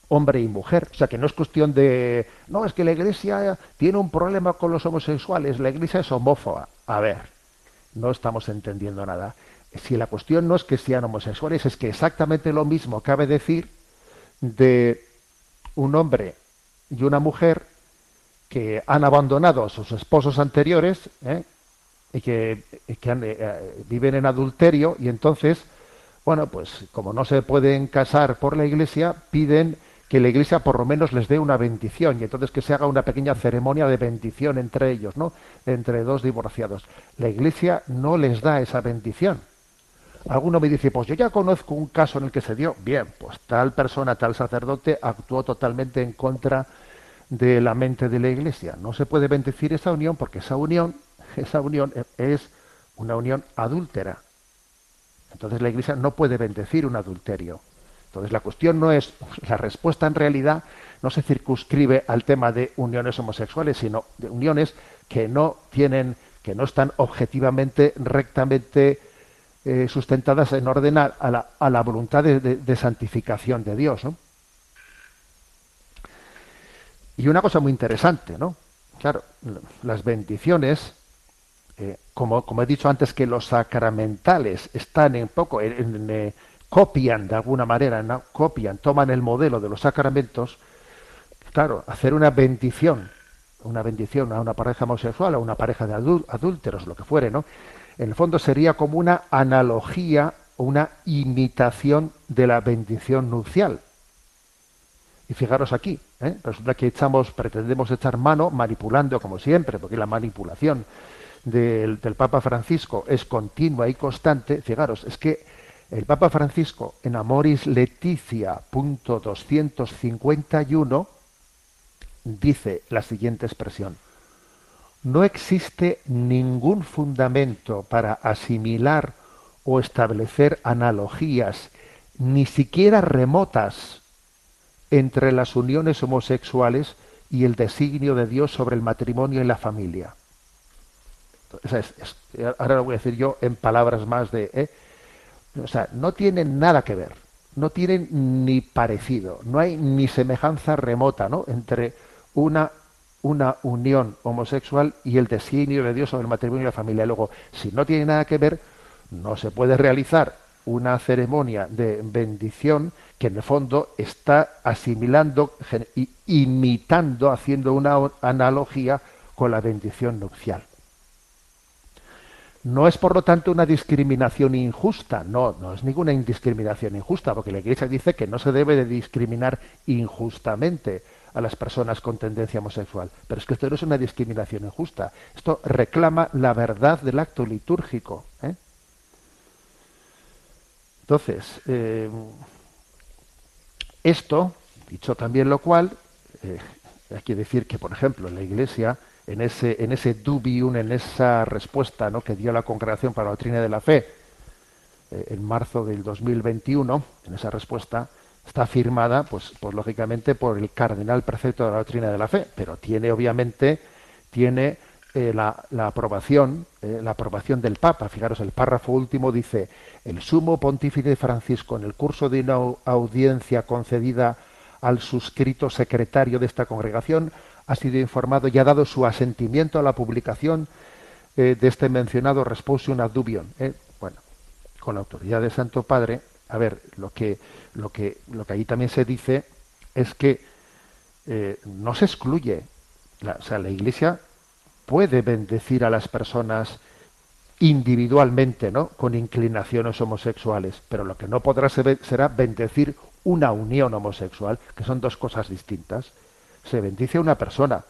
hombre y mujer. O sea, que no es cuestión de, no, es que la Iglesia tiene un problema con los homosexuales, la Iglesia es homófoba. A ver, no estamos entendiendo nada. Si la cuestión no es que sean homosexuales, es que exactamente lo mismo cabe decir de un hombre y una mujer que han abandonado a sus esposos anteriores ¿eh? y que, han, eh, viven en adulterio y entonces, bueno, pues como no se pueden casar por la iglesia, piden que la iglesia por lo menos les dé una bendición y entonces que se haga una pequeña ceremonia de bendición entre ellos, ¿no? Entre dos divorciados. La iglesia no les da esa bendición. Alguno me dice, pues yo ya conozco un caso en el que se dio. Bien, pues tal persona, tal sacerdote actuó totalmente en contra de la mente de la iglesia. No se puede bendecir esa unión porque esa unión, esa unión es una unión adúltera. Entonces la iglesia no puede bendecir un adulterio. Entonces la cuestión no es, la respuesta en realidad no se circunscribe al tema de uniones homosexuales, sino de uniones que no tienen, que no están objetivamente, rectamente eh, sustentadas en orden a, a, la, a la, voluntad de, de, de, santificación de Dios. ¿no? Y una cosa muy interesante, ¿no? Claro, las bendiciones, eh, como, he dicho antes, que los sacramentales están en poco, en copian de alguna manera, ¿no? copian, toman el modelo de los sacramentos, claro, hacer una bendición, una bendición a una pareja homosexual, a una pareja de adúlteros, lo que fuere, ¿no? En el fondo sería como una analogía una imitación de la bendición nupcial. Y fijaros aquí, ¿eh? resulta que echamos, pretendemos echar mano, manipulando como siempre, porque la manipulación del, del Papa Francisco es continua y constante. Fijaros, es que el Papa Francisco en Amoris Leticia, punto 251, dice la siguiente expresión. No existe ningún fundamento para asimilar o establecer analogías, ni siquiera remotas, entre las uniones homosexuales y el designio de Dios sobre el matrimonio y la familia. Ahora lo voy a decir yo en palabras más de... ¿eh? O sea, no tienen nada que ver, no tienen ni parecido, no hay ni semejanza remota ¿no? entre una, una unión homosexual y el designio de Dios sobre el matrimonio y la familia. Luego, si no tiene nada que ver, no se puede realizar una ceremonia de bendición que en el fondo está asimilando, imitando, haciendo una analogía con la bendición nupcial. No es, por lo tanto, una discriminación injusta. No, no es ninguna discriminación injusta, porque la Iglesia dice que no se debe de discriminar injustamente a las personas con tendencia homosexual. Pero es que esto no es una discriminación injusta. Esto reclama la verdad del acto litúrgico. Entonces, eh, esto, dicho también lo cual, eh, hay que decir que, por ejemplo, en la Iglesia en ese, en ese dubium, en esa respuesta ¿no? que dio la Congregación para la Doctrina de la Fe eh, en marzo del 2021, en esa respuesta, está firmada, pues, pues lógicamente, por el cardenal prefecto de la Doctrina de la Fe, pero tiene obviamente tiene eh, la, la, aprobación, eh, la aprobación del Papa. Fijaros, el párrafo último dice: el sumo pontífice Francisco, en el curso de una audiencia concedida al suscrito secretario de esta congregación, ha sido informado y ha dado su asentimiento a la publicación eh, de este mencionado Responsium ad. Bueno, con la autoridad del Santo Padre, a ver, lo que, lo que, lo que ahí también se dice es que no se excluye, o sea, la Iglesia puede bendecir a las personas individualmente, ¿no? Con inclinaciones homosexuales, pero lo que no podrá ser, será bendecir una unión homosexual, que son dos cosas distintas se bendice una persona,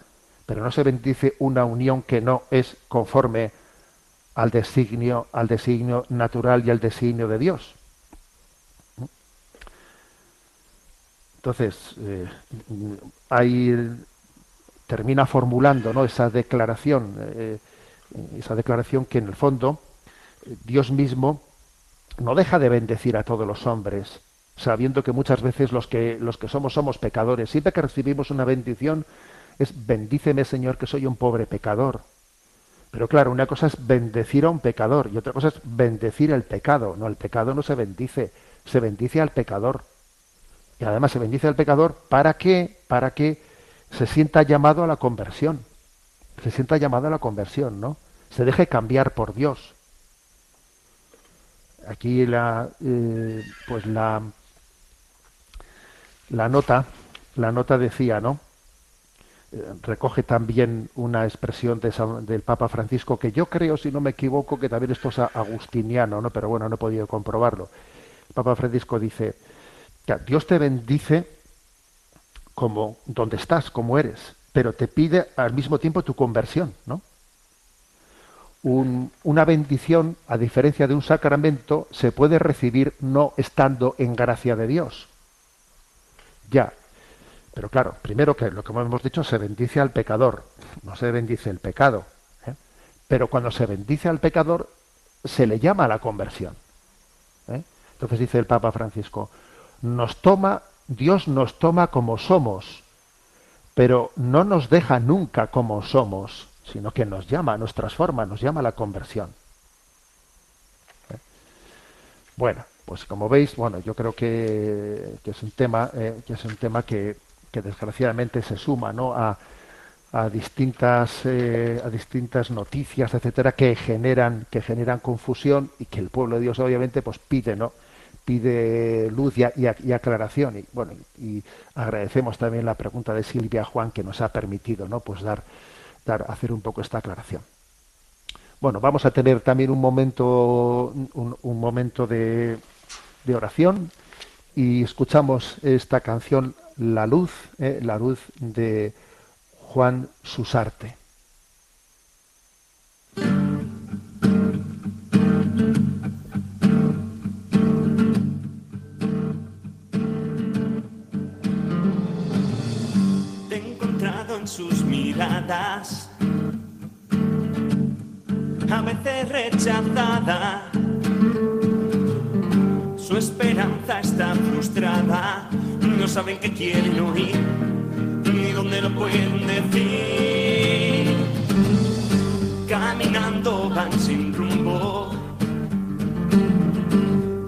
pero no se bendice una unión que no es conforme al designio, al designio natural y al designio de Dios. Entonces, eh, ahí termina formulando ¿no? esa declaración, eh, esa declaración que en el fondo Dios mismo no deja de bendecir a todos los hombres, sabiendo que muchas veces los que, los que somos somos pecadores. Siempre que recibimos una bendición es bendíceme Señor que soy un pobre pecador. Pero claro, una cosa es bendecir a un pecador y otra cosa es bendecir el pecado. No, el pecado no se bendice, se bendice al pecador. y además se bendice al pecador para que, para que se sienta llamado a la conversión. Se sienta llamado a la conversión, ¿no? Se deje cambiar por Dios. Aquí la, eh, pues la, la nota, la nota decía, ¿no? Eh, recoge también una expresión del Papa Francisco que yo creo, si no me equivoco, que también esto es agustiniano, ¿no? Pero bueno, no he podido comprobarlo. El Papa Francisco dice, Dios te bendice como donde estás, como eres, pero te pide al mismo tiempo tu conversión, ¿no? Un- una bendición, a diferencia de un sacramento, se puede recibir no estando en gracia de Dios. Ya. Pero claro, primero que lo que hemos dicho, se bendice al pecador, no se bendice el pecado. ¿eh? Pero cuando se bendice al pecador, se le llama a la conversión. ¿eh? Entonces dice el Papa Francisco, nos toma, Dios nos toma como somos, pero no nos deja nunca como somos, sino que nos llama, nos transforma, nos llama a la conversión. ¿Eh? Bueno, pues como veis, bueno, yo creo que, que es un tema, eh, que es un tema que, que desgraciadamente se suma, ¿no? a, a distintas eh, a distintas noticias etcétera que generan que generan confusión y que el pueblo de Dios obviamente pues pide no pide luz y, aclaración y bueno y agradecemos también la pregunta de Silvia Juan que nos ha permitido no pues dar dar hacer un poco esta aclaración. Bueno vamos a tener también un momento un, un momento de, de oración y escuchamos esta canción La Luz, eh, La Luz de Juan Susarte. A veces rechazada. Su esperanza está frustrada, no saben qué quieren oír, ni dónde lo pueden decir. Caminando van sin rumbo,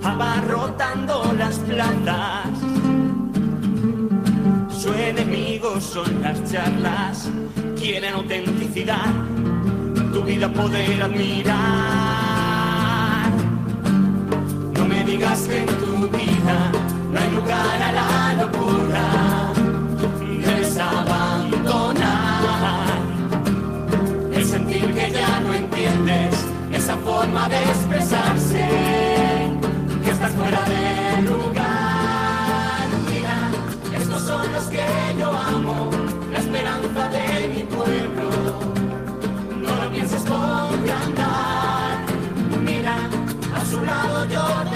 abarrotando las plazas. Son las charlas, quieren autenticidad, tu vida poder admirar. No me digas que en tu vida no hay lugar a la locura, debes abandonar el sentir que ya no entiendes, esa forma de expresarse,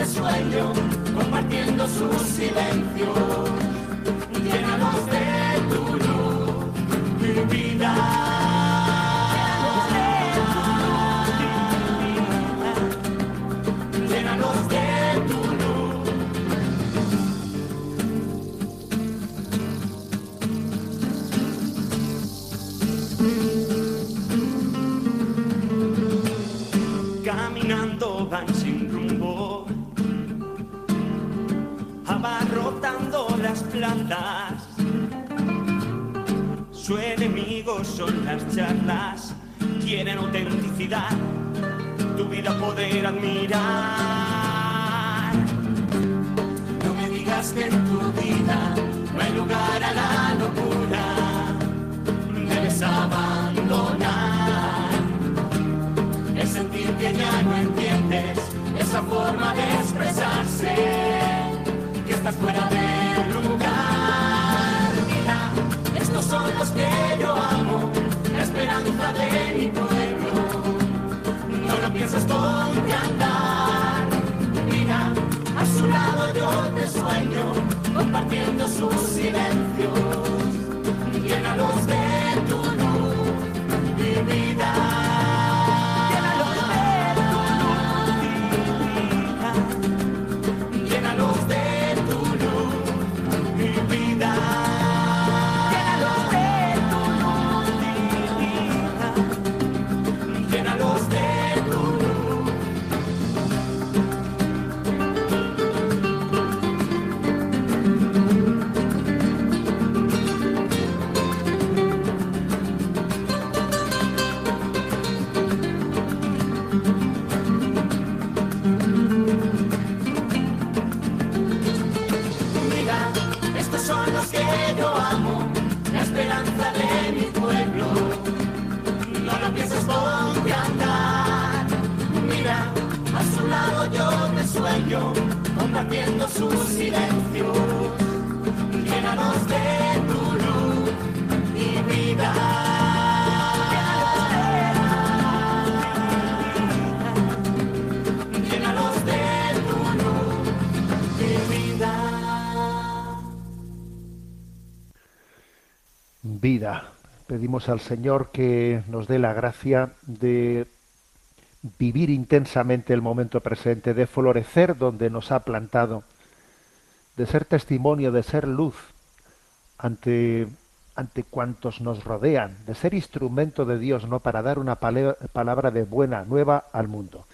te sueño, compartiendo su silencio. Llénalos de tu luz, mi vida. Su enemigo son las charlas, quieren autenticidad, tu vida poder admirar. No me digas que en tu vida no hay lugar a la locura, debes abandonar el sentir que ya no entiendes, esa forma de expresarse, que estás fuera de Pedimos al Señor que nos dé la gracia de vivir intensamente el momento presente, de florecer donde nos ha plantado, de ser testimonio, de ser luz ante, ante cuantos nos rodean, de ser instrumento de Dios, ¿no? Para dar una palabra de buena nueva al mundo.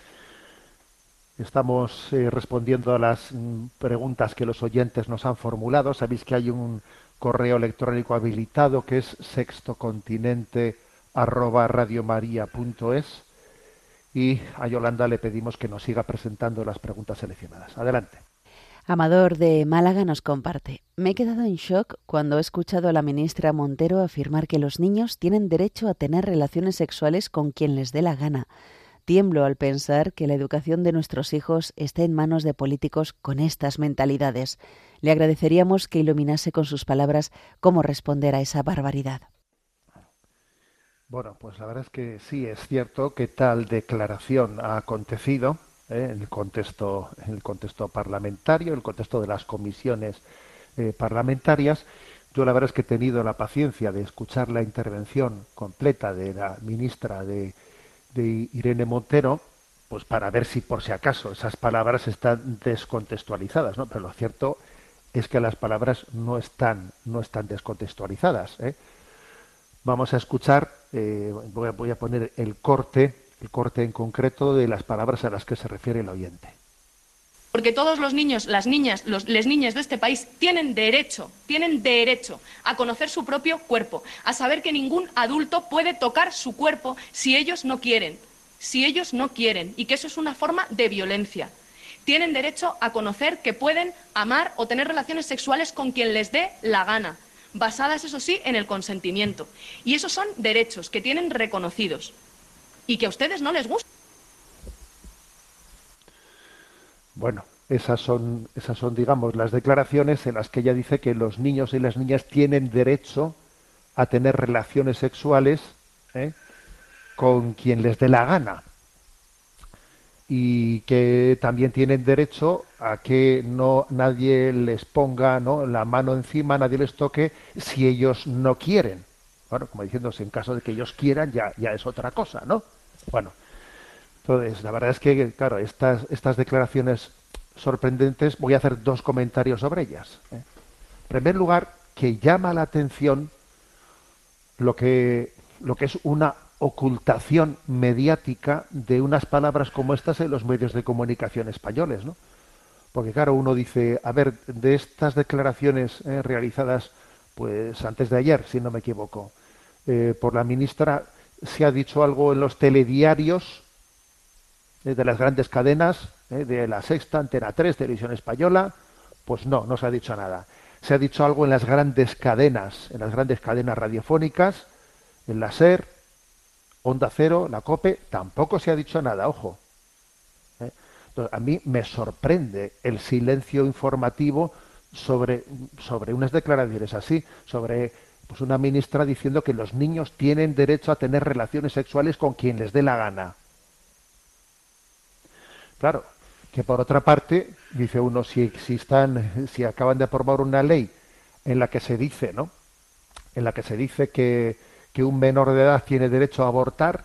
Estamos eh, respondiendo a las mm, preguntas que los oyentes nos han formulado. Sabéis que hay un correo electrónico habilitado que es sextocontinente arroba radiomaria.es y a Yolanda le pedimos que nos siga presentando las preguntas seleccionadas. Adelante. Amador de Málaga nos comparte. Me he quedado en shock cuando he escuchado a la ministra Montero afirmar que los niños tienen derecho a tener relaciones sexuales con quien les dé la gana. Tiemblo al pensar que la educación de nuestros hijos esté en manos de políticos con estas mentalidades. Le agradeceríamos que iluminase con sus palabras cómo responder a esa barbaridad. Bueno, pues la verdad es que sí es cierto que tal declaración ha acontecido ¿eh? en el contexto, en el contexto parlamentario, en el contexto de las comisiones eh, parlamentarias. Yo la verdad es que he tenido la paciencia de escuchar la intervención completa de la ministra de, de Irene Montero, pues para ver si por si acaso esas palabras están descontextualizadas, ¿no? Pero lo cierto es que las palabras no están, no están descontextualizadas. ¿eh? Vamos a escuchar, eh, voy, a, poner el corte, el corte en concreto de las palabras a las que se refiere el oyente. Porque todos los niños, las niñas, los, las niñas de este país tienen derecho, tienen derecho a conocer su propio cuerpo, a saber que ningún adulto puede tocar su cuerpo si ellos no quieren, si ellos no quieren, y que eso es una forma de violencia. Tienen derecho a conocer que pueden amar o tener relaciones sexuales con quien les dé la gana, basadas, eso sí, en el consentimiento. Y esos son derechos que tienen reconocidos y que a ustedes no les gustan. Bueno, esas son, esas son, digamos, las declaraciones en las que ella dice que los niños y las niñas tienen derecho a tener relaciones sexuales ¿eh? con quien les dé la gana y que también tienen derecho a que no nadie les ponga ¿no? la mano encima, nadie les toque si ellos no quieren. Bueno, como diciéndose, en caso de que ellos quieran ya, ya es otra cosa, ¿no? Bueno, entonces la verdad es que, claro, estas, estas declaraciones sorprendentes, voy a hacer dos comentarios sobre ellas. ¿eh? En primer lugar, que llama la atención lo que, lo que es una ocultación mediática de unas palabras como estas en los medios de comunicación españoles, ¿no? Porque claro, uno dice, a ver, de estas declaraciones eh, realizadas, pues antes de ayer, si no me equivoco, eh, por la ministra, se ha dicho algo en los telediarios eh, de las grandes cadenas, de la Sexta, Antena 3, Televisión Española, pues no, no se ha dicho nada. Se ha dicho algo en las grandes cadenas, en las grandes cadenas radiofónicas, en la SER, Onda Cero, la COPE, tampoco se ha dicho nada, ojo. ¿Eh? a mí me sorprende el silencio informativo sobre, sobre unas declaraciones así, sobre pues una ministra diciendo que los niños tienen derecho a tener relaciones sexuales con quien les dé la gana. Claro, que por otra parte, dice uno, si, si, si acaban de aprobar una ley en la que se dice, ¿no? En la que se dice que, que un menor de edad tiene derecho a abortar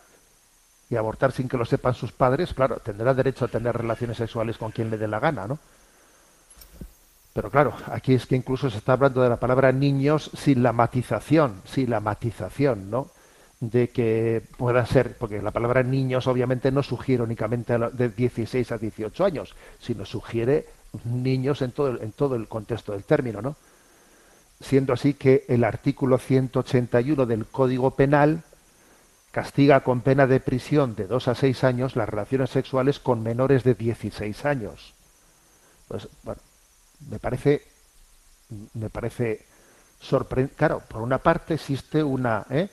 y abortar sin que lo sepan sus padres, claro, tendrá derecho a tener relaciones sexuales con quien le dé la gana, ¿no? Pero claro, aquí es que incluso se está hablando de la palabra niños sin la matización, sin la matización, ¿no? De que pueda ser, porque la palabra niños obviamente no sugiere únicamente de 16 a 18 años, sino sugiere niños en todo, en todo el contexto del término, ¿no? Siendo así que el artículo 181 del Código Penal castiga con pena de prisión de dos a seis años las relaciones sexuales con menores de 16 años. Pues, me parece, me parece sorprendente. Claro, por una parte existe una, ¿eh?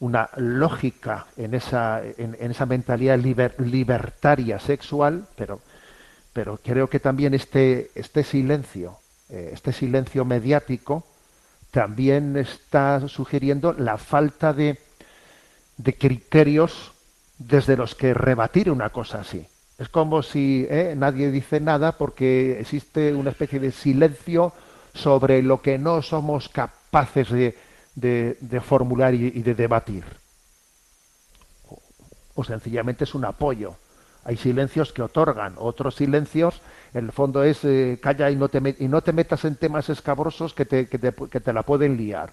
una lógica en esa, en, esa mentalidad libertaria sexual, pero, pero creo que también este, este silencio este silencio mediático también está sugiriendo la falta de, de criterios desde los que rebatir una cosa así. Es como si eh, nadie dice nada porque existe una especie de silencio sobre lo que no somos capaces de, de, formular y, y de debatir. O sencillamente es un apoyo. Hay silencios que otorgan, otros silencios, el fondo es eh, calla y no, te, y no te metas en temas escabrosos que te, que que la pueden liar.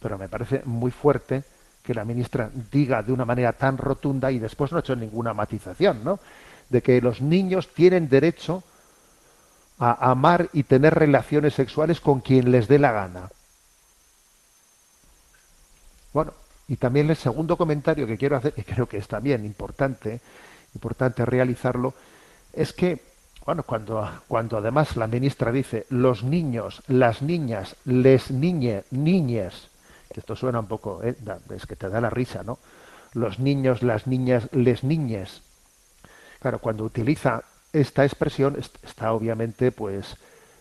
Pero me parece muy fuerte que la ministra diga de una manera tan rotunda y después no ha hecho ninguna matización, ¿no? De que los niños tienen derecho a amar y tener relaciones sexuales con quien les dé la gana. Bueno, y también el segundo comentario que quiero hacer, y creo que es también importante, importante realizarlo, es que, bueno, cuando, cuando además la ministra dice los niños, las niñas, les niñe, niñes, que esto suena un poco, eh, es que te da la risa, ¿no? Los niños, las niñas, les niñes. Claro, cuando utiliza esta expresión est- está obviamente pues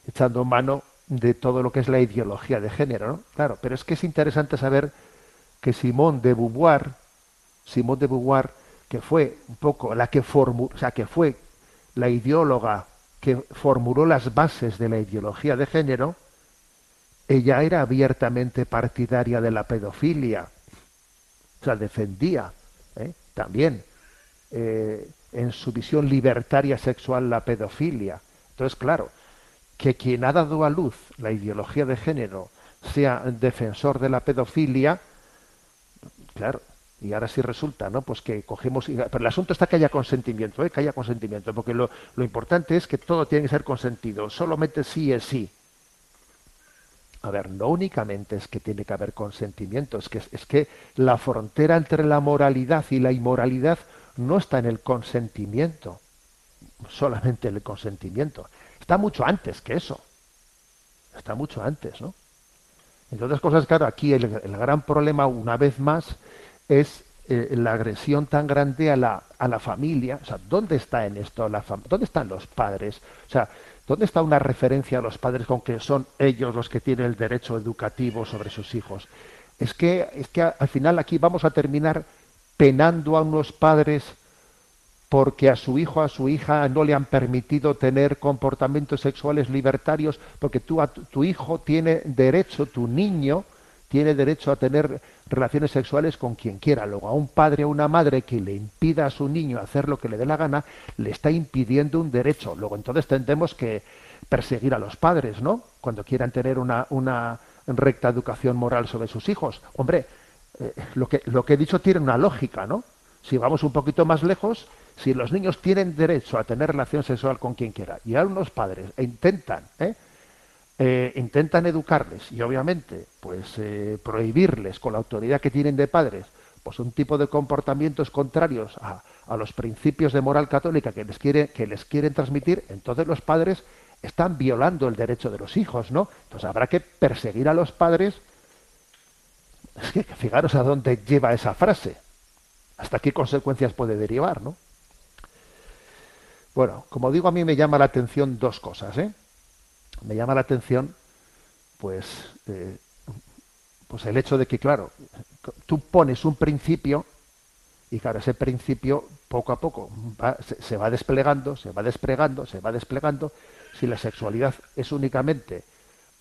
echando mano de todo lo que es la ideología de género, ¿no? Claro, pero es que es interesante saber que Simone de Beauvoir, Simone de Beauvoir, que fue un poco la que formuló, o sea, que fue la ideóloga que formuló las bases de la ideología de género, ella era abiertamente partidaria de la pedofilia. O sea, defendía ¿eh? también eh, en su visión libertaria sexual la pedofilia. Entonces, claro, que quien ha dado a luz la ideología de género sea defensor de la pedofilia, claro, y ahora sí resulta, ¿no? Pues que cogemos, pero el asunto está que haya consentimiento, ¿eh? que haya consentimiento, porque lo, importante es que todo tiene que ser consentido, solamente sí es sí. A ver, no únicamente es que tiene que haber consentimiento, es que, es que la frontera entre la moralidad y la inmoralidad no está en el consentimiento, solamente en el consentimiento. Está mucho antes que eso. Está mucho antes, ¿no? Entre otras cosas, claro, aquí el gran problema, una vez más, es eh, la agresión tan grande a la, a la familia. O sea, ¿dónde está en esto la ¿Dónde están los padres? O sea, ¿dónde está una referencia a los padres con que son ellos los que tienen el derecho educativo sobre sus hijos? Es que, es que al final aquí vamos a terminar penando a unos padres porque a su hijo, a su hija no le han permitido tener comportamientos sexuales libertarios, porque a tu, tu hijo tiene derecho, tu niño tiene derecho a tener relaciones sexuales con quien quiera. Luego a un padre o una madre que le impida a su niño hacer lo que le dé la gana, le está impidiendo un derecho. Luego entonces tendremos que perseguir a los padres, ¿no? Cuando quieran tener una, una recta educación moral sobre sus hijos. Hombre, eh, lo, que, lo que he dicho tiene una lógica, ¿no? Si vamos un poquito más lejos, si los niños tienen derecho a tener relación sexual con quien quiera y algunos padres intentan, ¿eh? Eh, intentan educarles y obviamente pues eh, prohibirles con la autoridad que tienen de padres pues un tipo de comportamientos contrarios a, los principios de moral católica que les quiere que les quieren transmitir entonces los padres están violando el derecho de los hijos no entonces habrá que perseguir a los padres. Es que fijaros a dónde lleva esa frase. Hasta qué consecuencias puede derivar no bueno como digo a mí me llama la atención dos cosas ¿eh? Me llama la atención pues eh, pues el hecho de que claro tú pones un principio y claro ese principio poco a poco va- se, va desplegando se va desplegando se va desplegando si la sexualidad es únicamente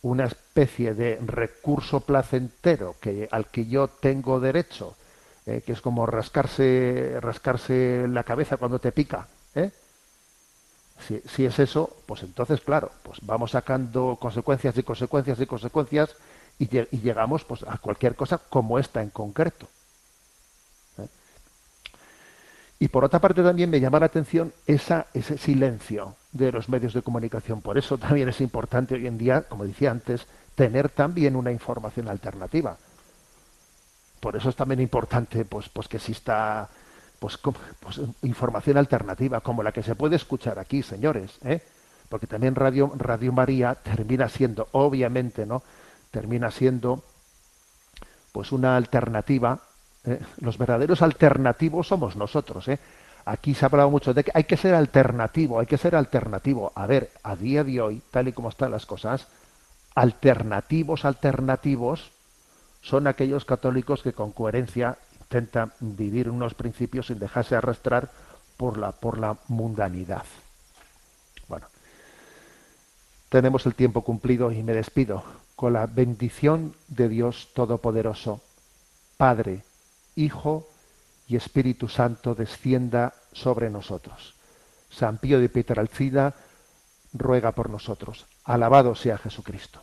una especie de recurso placentero que al que yo tengo derecho eh, que es como rascarse rascarse la cabeza cuando te pica. Si, es eso, pues entonces, claro, pues vamos sacando consecuencias y consecuencias y consecuencias y, lle- y llegamos pues, a cualquier cosa como esta en concreto. ¿eh? Y por otra parte también me llama la atención ese silencio de los medios de comunicación. Por eso también es importante hoy en día, como decía antes, tener también una información alternativa. Por eso es también importante pues, pues que exista pues, pues, información alternativa, como la que se puede escuchar aquí, señores, ¿eh? porque también Radio, Radio María termina siendo, obviamente, ¿no? Termina siendo pues una alternativa. ¿eh? Los verdaderos alternativos somos nosotros, ¿eh? Aquí se ha hablado mucho de que hay que ser alternativo, hay que ser alternativo. A ver, a día de hoy, tal y como están las cosas, alternativos, alternativos, son aquellos católicos que con coherencia intentan vivir unos principios sin dejarse arrastrar por la, por la mundanidad. Bueno, tenemos el tiempo cumplido y me despido. con la bendición de Dios Todopoderoso, Padre, Hijo y Espíritu Santo descienda sobre nosotros. San Pío de Pietralcina ruega por nosotros. Alabado sea Jesucristo.